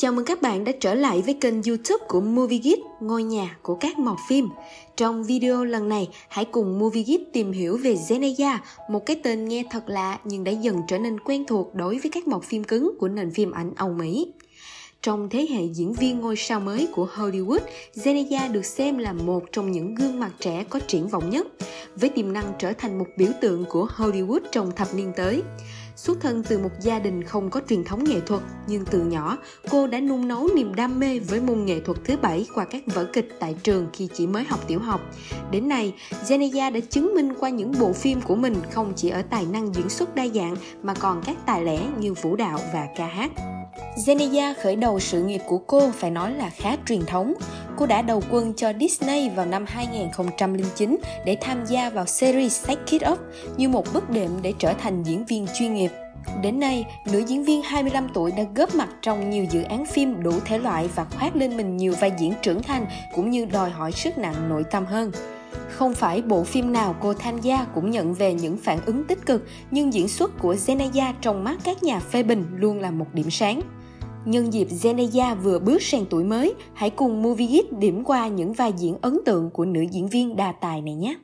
Chào mừng các bạn đã trở lại với kênh youtube của Movie Geek, ngôi nhà của các mọt phim. Trong video lần này, hãy cùng Movie Geek tìm hiểu về Zendaya, một cái tên nghe thật lạ nhưng đã dần trở nên quen thuộc đối với các mọt phim cứng của nền phim ảnh Âu Mỹ. Trong thế hệ diễn viên ngôi sao mới của Hollywood, Zendaya được xem là một trong những gương mặt trẻ có triển vọng nhất, với tiềm năng trở thành một biểu tượng của Hollywood trong thập niên tới. Xuất thân từ một gia đình không có truyền thống nghệ thuật, nhưng từ nhỏ, cô đã nung nấu niềm đam mê với môn nghệ thuật thứ bảy qua các vở kịch tại trường khi chỉ mới học tiểu học. Đến nay, Zendaya đã chứng minh qua những bộ phim của mình không chỉ ở tài năng diễn xuất đa dạng mà còn các tài lẻ như vũ đạo và ca hát. Zendaya khởi đầu sự nghiệp của cô phải nói là khá truyền thống. Cô đã đầu quân cho Disney vào năm 2009 để tham gia vào series Shake It Up như một bước đệm để trở thành diễn viên chuyên nghiệp. Đến nay, nữ diễn viên 25 tuổi đã góp mặt trong nhiều dự án phim đủ thể loại và khoác lên mình nhiều vai diễn trưởng thành cũng như đòi hỏi sức nặng nội tâm hơn. Không phải bộ phim nào cô tham gia cũng nhận về những phản ứng tích cực, nhưng diễn xuất của Zendaya trong mắt các nhà phê bình luôn là một điểm sáng. Nhân dịp Zendaya vừa bước sang tuổi mới, hãy cùng Movie Geek điểm qua những vai diễn ấn tượng của nữ diễn viên đa tài này nhé.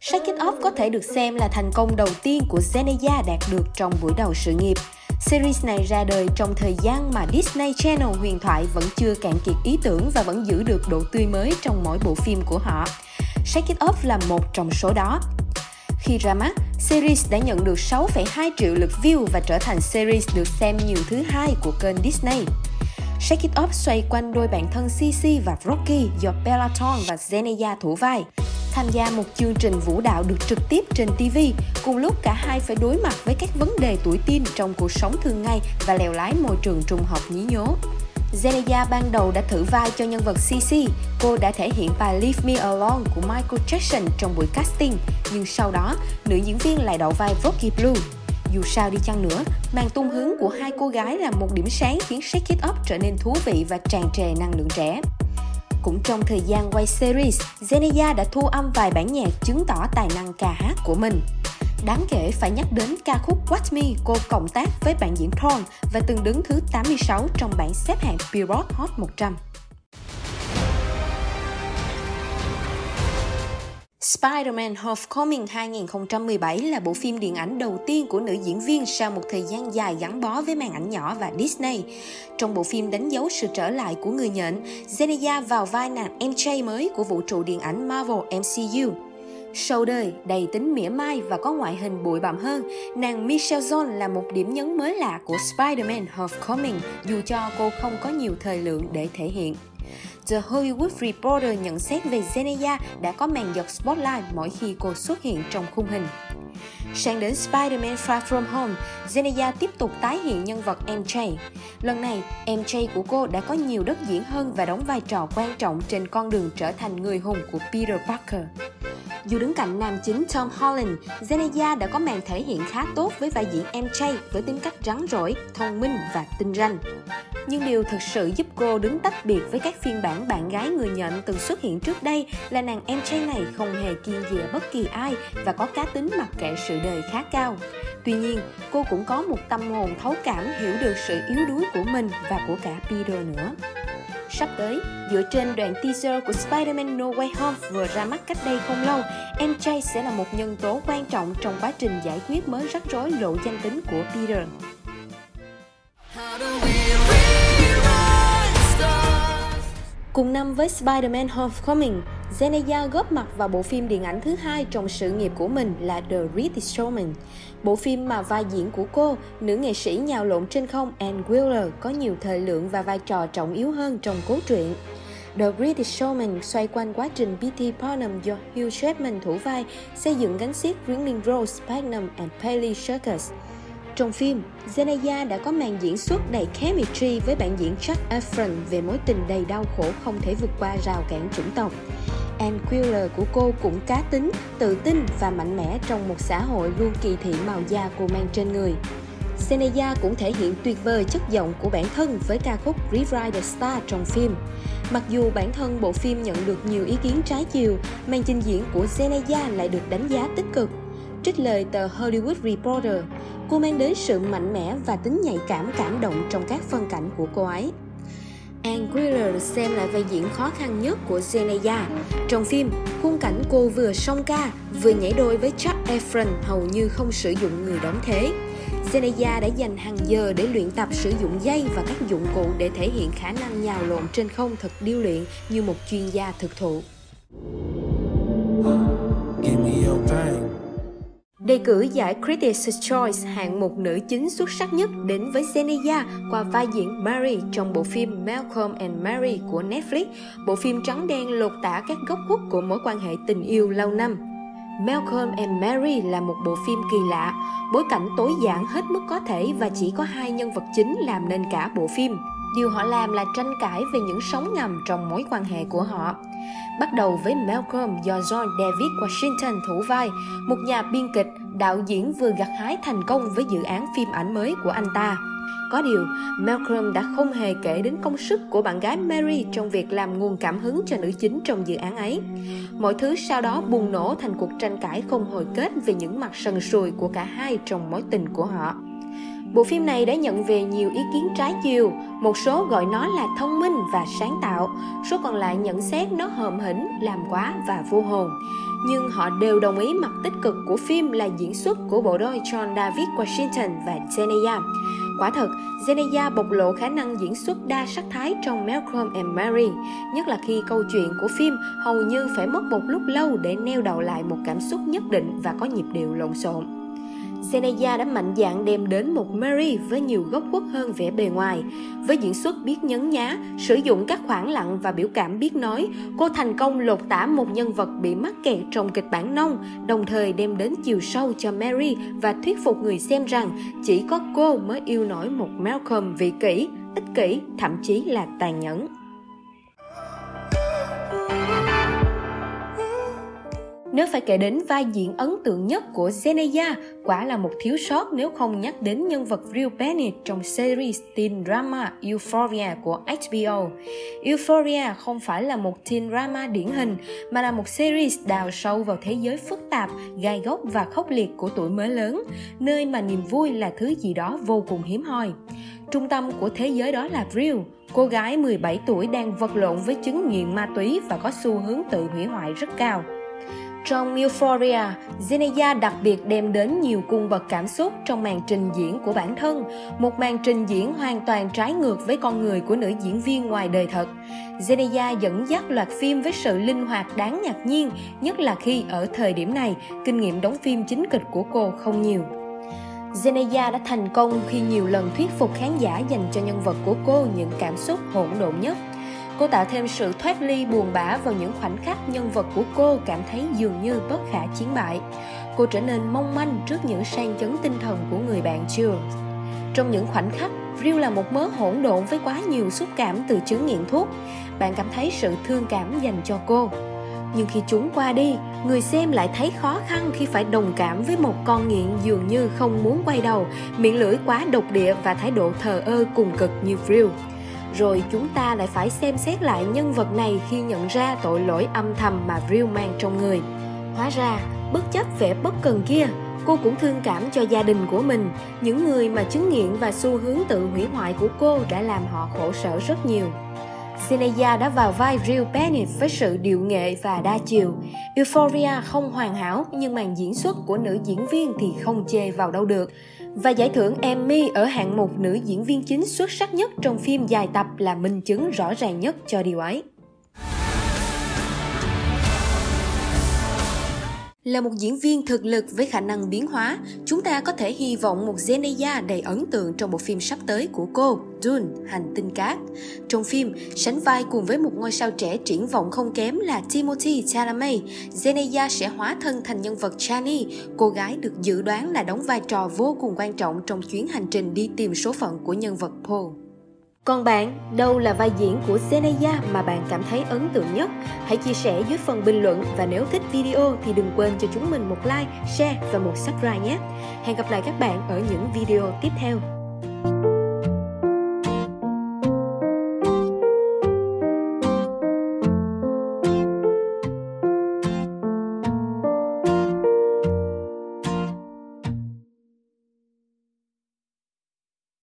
Shake It Off có thể được xem là thành công đầu tiên của Zendaya đạt được trong buổi đầu sự nghiệp. Series này ra đời trong thời gian mà Disney Channel huyền thoại vẫn chưa cạn kiệt ý tưởng và vẫn giữ được độ tươi mới trong mỗi bộ phim của họ. Shake It Off là một trong số đó. Khi ra mắt, series đã nhận được 6,2 triệu lượt view và trở thành series được xem nhiều thứ hai của kênh Disney. Shake It Off xoay quanh đôi bạn thân Cici và Rocky do Bella Thorne và Zendaya thủ vai. Tham gia một chương trình vũ đạo được trực tiếp trên TV, cùng lúc cả hai phải đối mặt với các vấn đề tuổi teen trong cuộc sống thường ngày và lèo lái môi trường trung học nhí nhố. Zendaya ban đầu đã thử vai cho nhân vật Cici, cô đã thể hiện bài Leave Me Alone của Michael Jackson trong buổi casting, nhưng sau đó, nữ diễn viên lại đậu vai Rocky Blue. Dù sao đi chăng nữa, màn tung hứng của hai cô gái là một điểm sáng khiến Shake It Up trở nên thú vị và tràn trề năng lượng trẻ. Cũng trong thời gian quay series, Zendaya đã thu âm vài bản nhạc chứng tỏ tài năng ca hát của mình. Đáng kể phải nhắc đến ca khúc Watch Me cô cộng tác với bạn diễn Thorn và từng đứng thứ 86 trong bảng xếp hạng Billboard Hot 100. Spider-Man Homecoming 2017 là bộ phim điện ảnh đầu tiên của nữ diễn viên sau một thời gian dài gắn bó với màn ảnh nhỏ và Disney. Trong bộ phim đánh dấu sự trở lại của người nhện, Zendaya vào vai nàng MJ mới của vũ trụ điện ảnh Marvel MCU. Sâu đời, đầy tính mỉa mai và có ngoại hình bụi bặm hơn, nàng Michelle Zone là một điểm nhấn mới lạ của Spider-Man Homecoming dù cho cô không có nhiều thời lượng để thể hiện. The Hollywood Reporter nhận xét về Zendaya đã có màn giật spotlight mỗi khi cô xuất hiện trong khung hình. Sang đến Spider-Man Far From Home, Zendaya tiếp tục tái hiện nhân vật MJ. Lần này, MJ của cô đã có nhiều đất diễn hơn và đóng vai trò quan trọng trên con đường trở thành người hùng của Peter Parker. Dù đứng cạnh nam chính Tom Holland, Zendaya đã có màn thể hiện khá tốt với vai diễn MJ với tính cách rắn rỏi, thông minh và tinh ranh. Nhưng điều thực sự giúp cô đứng tách biệt với các phiên bản bạn gái người nhận từng xuất hiện trước đây là nàng MJ này không hề kiên dè bất kỳ ai và có cá tính mặc kệ sự đời khá cao. Tuy nhiên, cô cũng có một tâm hồn thấu cảm hiểu được sự yếu đuối của mình và của cả Peter nữa. Sắp tới, dựa trên đoạn teaser của Spider-Man No Way Home vừa ra mắt cách đây không lâu, MJ sẽ là một nhân tố quan trọng trong quá trình giải quyết mớ rắc rối lộ danh tính của Peter. Cùng năm với Spider-Man Homecoming, Zendaya góp mặt vào bộ phim điện ảnh thứ hai trong sự nghiệp của mình là The Greatest Showman. Bộ phim mà vai diễn của cô, nữ nghệ sĩ nhào lộn trên không Anne Wheeler có nhiều thời lượng và vai trò trọng yếu hơn trong cốt truyện. The British Showman xoay quanh quá trình P.T. Barnum do Hugh Jackman thủ vai xây dựng gánh xiếc Ringling Rose, Magnum and Paley Circus. Trong phim, Zendaya đã có màn diễn xuất đầy chemistry với bạn diễn Jack Efron về mối tình đầy đau khổ không thể vượt qua rào cản chủng tộc. Ann Quiller của cô cũng cá tính, tự tin và mạnh mẽ trong một xã hội luôn kỳ thị màu da cô mang trên người. Zendaya cũng thể hiện tuyệt vời chất giọng của bản thân với ca khúc Rewrite the Star trong phim. Mặc dù bản thân bộ phim nhận được nhiều ý kiến trái chiều, màn trình diễn của Zendaya lại được đánh giá tích cực. Trích lời tờ Hollywood Reporter, cô mang đến sự mạnh mẽ và tính nhạy cảm cảm động trong các phân cảnh của cô ấy. Anne Wheeler được xem là vai diễn khó khăn nhất của Zendaya. Trong phim, khung cảnh cô vừa song ca, vừa nhảy đôi với Chuck Efron hầu như không sử dụng người đóng thế. Zendaya đã dành hàng giờ để luyện tập sử dụng dây và các dụng cụ để thể hiện khả năng nhào lộn trên không thật điêu luyện như một chuyên gia thực thụ. Đề cử giải Critics' Choice hạng mục nữ chính xuất sắc nhất đến với Zendaya qua vai diễn Mary trong bộ phim Malcolm and Mary của Netflix, bộ phim trắng đen lột tả các góc khuất của mối quan hệ tình yêu lâu năm. Malcolm and Mary là một bộ phim kỳ lạ, bối cảnh tối giản hết mức có thể và chỉ có hai nhân vật chính làm nên cả bộ phim. Điều họ làm là tranh cãi về những sóng ngầm trong mối quan hệ của họ. Bắt đầu với Malcolm do John David Washington thủ vai, một nhà biên kịch, đạo diễn vừa gặt hái thành công với dự án phim ảnh mới của anh ta. Có điều, Malcolm đã không hề kể đến công sức của bạn gái Mary trong việc làm nguồn cảm hứng cho nữ chính trong dự án ấy. Mọi thứ sau đó bùng nổ thành cuộc tranh cãi không hồi kết về những mặt sần sùi của cả hai trong mối tình của họ. Bộ phim này đã nhận về nhiều ý kiến trái chiều, một số gọi nó là thông minh và sáng tạo, số còn lại nhận xét nó hờm hĩnh, làm quá và vô hồn. Nhưng họ đều đồng ý mặt tích cực của phim là diễn xuất của bộ đôi John David Washington và Zendaya. Quả thật, Zendaya bộc lộ khả năng diễn xuất đa sắc thái trong Malcolm and Mary, nhất là khi câu chuyện của phim hầu như phải mất một lúc lâu để neo đầu lại một cảm xúc nhất định và có nhịp điệu lộn xộn. Zendaya đã mạnh dạn đem đến một Mary với nhiều góc khuất hơn vẻ bề ngoài. Với diễn xuất biết nhấn nhá, sử dụng các khoảng lặng và biểu cảm biết nói, cô thành công lột tả một nhân vật bị mắc kẹt trong kịch bản nông, đồng thời đem đến chiều sâu cho Mary và thuyết phục người xem rằng chỉ có cô mới yêu nổi một Malcolm vị kỷ, ích kỷ, thậm chí là tàn nhẫn. Nếu phải kể đến vai diễn ấn tượng nhất của Zendaya, quả là một thiếu sót nếu không nhắc đến nhân vật Real Bennett trong series teen drama Euphoria của HBO. Euphoria không phải là một teen drama điển hình, mà là một series đào sâu vào thế giới phức tạp, gai góc và khốc liệt của tuổi mới lớn, nơi mà niềm vui là thứ gì đó vô cùng hiếm hoi. Trung tâm của thế giới đó là Real, cô gái 17 tuổi đang vật lộn với chứng nghiện ma túy và có xu hướng tự hủy hoại rất cao. Trong Euphoria, Zendaya đặc biệt đem đến nhiều cung bậc cảm xúc trong màn trình diễn của bản thân, một màn trình diễn hoàn toàn trái ngược với con người của nữ diễn viên ngoài đời thật. Zendaya dẫn dắt loạt phim với sự linh hoạt đáng ngạc nhiên, nhất là khi ở thời điểm này, kinh nghiệm đóng phim chính kịch của cô không nhiều. Zendaya đã thành công khi nhiều lần thuyết phục khán giả dành cho nhân vật của cô những cảm xúc hỗn độn nhất. Cô tạo thêm sự thoát ly buồn bã vào những khoảnh khắc nhân vật của cô cảm thấy dường như bất khả chiến bại. Cô trở nên mong manh trước những sang chấn tinh thần của người bạn Jules. Trong những khoảnh khắc, Ryu là một mớ hỗn độn với quá nhiều xúc cảm từ chứng nghiện thuốc. Bạn cảm thấy sự thương cảm dành cho cô. Nhưng khi chúng qua đi, người xem lại thấy khó khăn khi phải đồng cảm với một con nghiện dường như không muốn quay đầu, miệng lưỡi quá độc địa và thái độ thờ ơ cùng cực như Ryu rồi chúng ta lại phải xem xét lại nhân vật này khi nhận ra tội lỗi âm thầm mà Real mang trong người. Hóa ra, bất chấp vẻ bất cần kia, cô cũng thương cảm cho gia đình của mình, những người mà chứng nghiện và xu hướng tự hủy hoại của cô đã làm họ khổ sở rất nhiều. Zendaya đã vào vai Real Bennett với sự điệu nghệ và đa chiều. Euphoria không hoàn hảo nhưng màn diễn xuất của nữ diễn viên thì không chê vào đâu được. Và giải thưởng Emmy ở hạng mục nữ diễn viên chính xuất sắc nhất trong phim dài tập là minh chứng rõ ràng nhất cho điều ấy. Là một diễn viên thực lực với khả năng biến hóa, chúng ta có thể hy vọng một Zendaya đầy ấn tượng trong bộ phim sắp tới của cô, Dune, Hành tinh cát. Trong phim, sánh vai cùng với một ngôi sao trẻ triển vọng không kém là Timothy Chalamet, Zendaya sẽ hóa thân thành nhân vật Chani, cô gái được dự đoán là đóng vai trò vô cùng quan trọng trong chuyến hành trình đi tìm số phận của nhân vật Paul. Còn bạn, đâu là vai diễn của Zendaya mà bạn cảm thấy ấn tượng nhất? Hãy chia sẻ dưới phần bình luận và nếu thích video thì đừng quên cho chúng mình một like, share và một subscribe nhé. Hẹn gặp lại các bạn ở những video tiếp theo.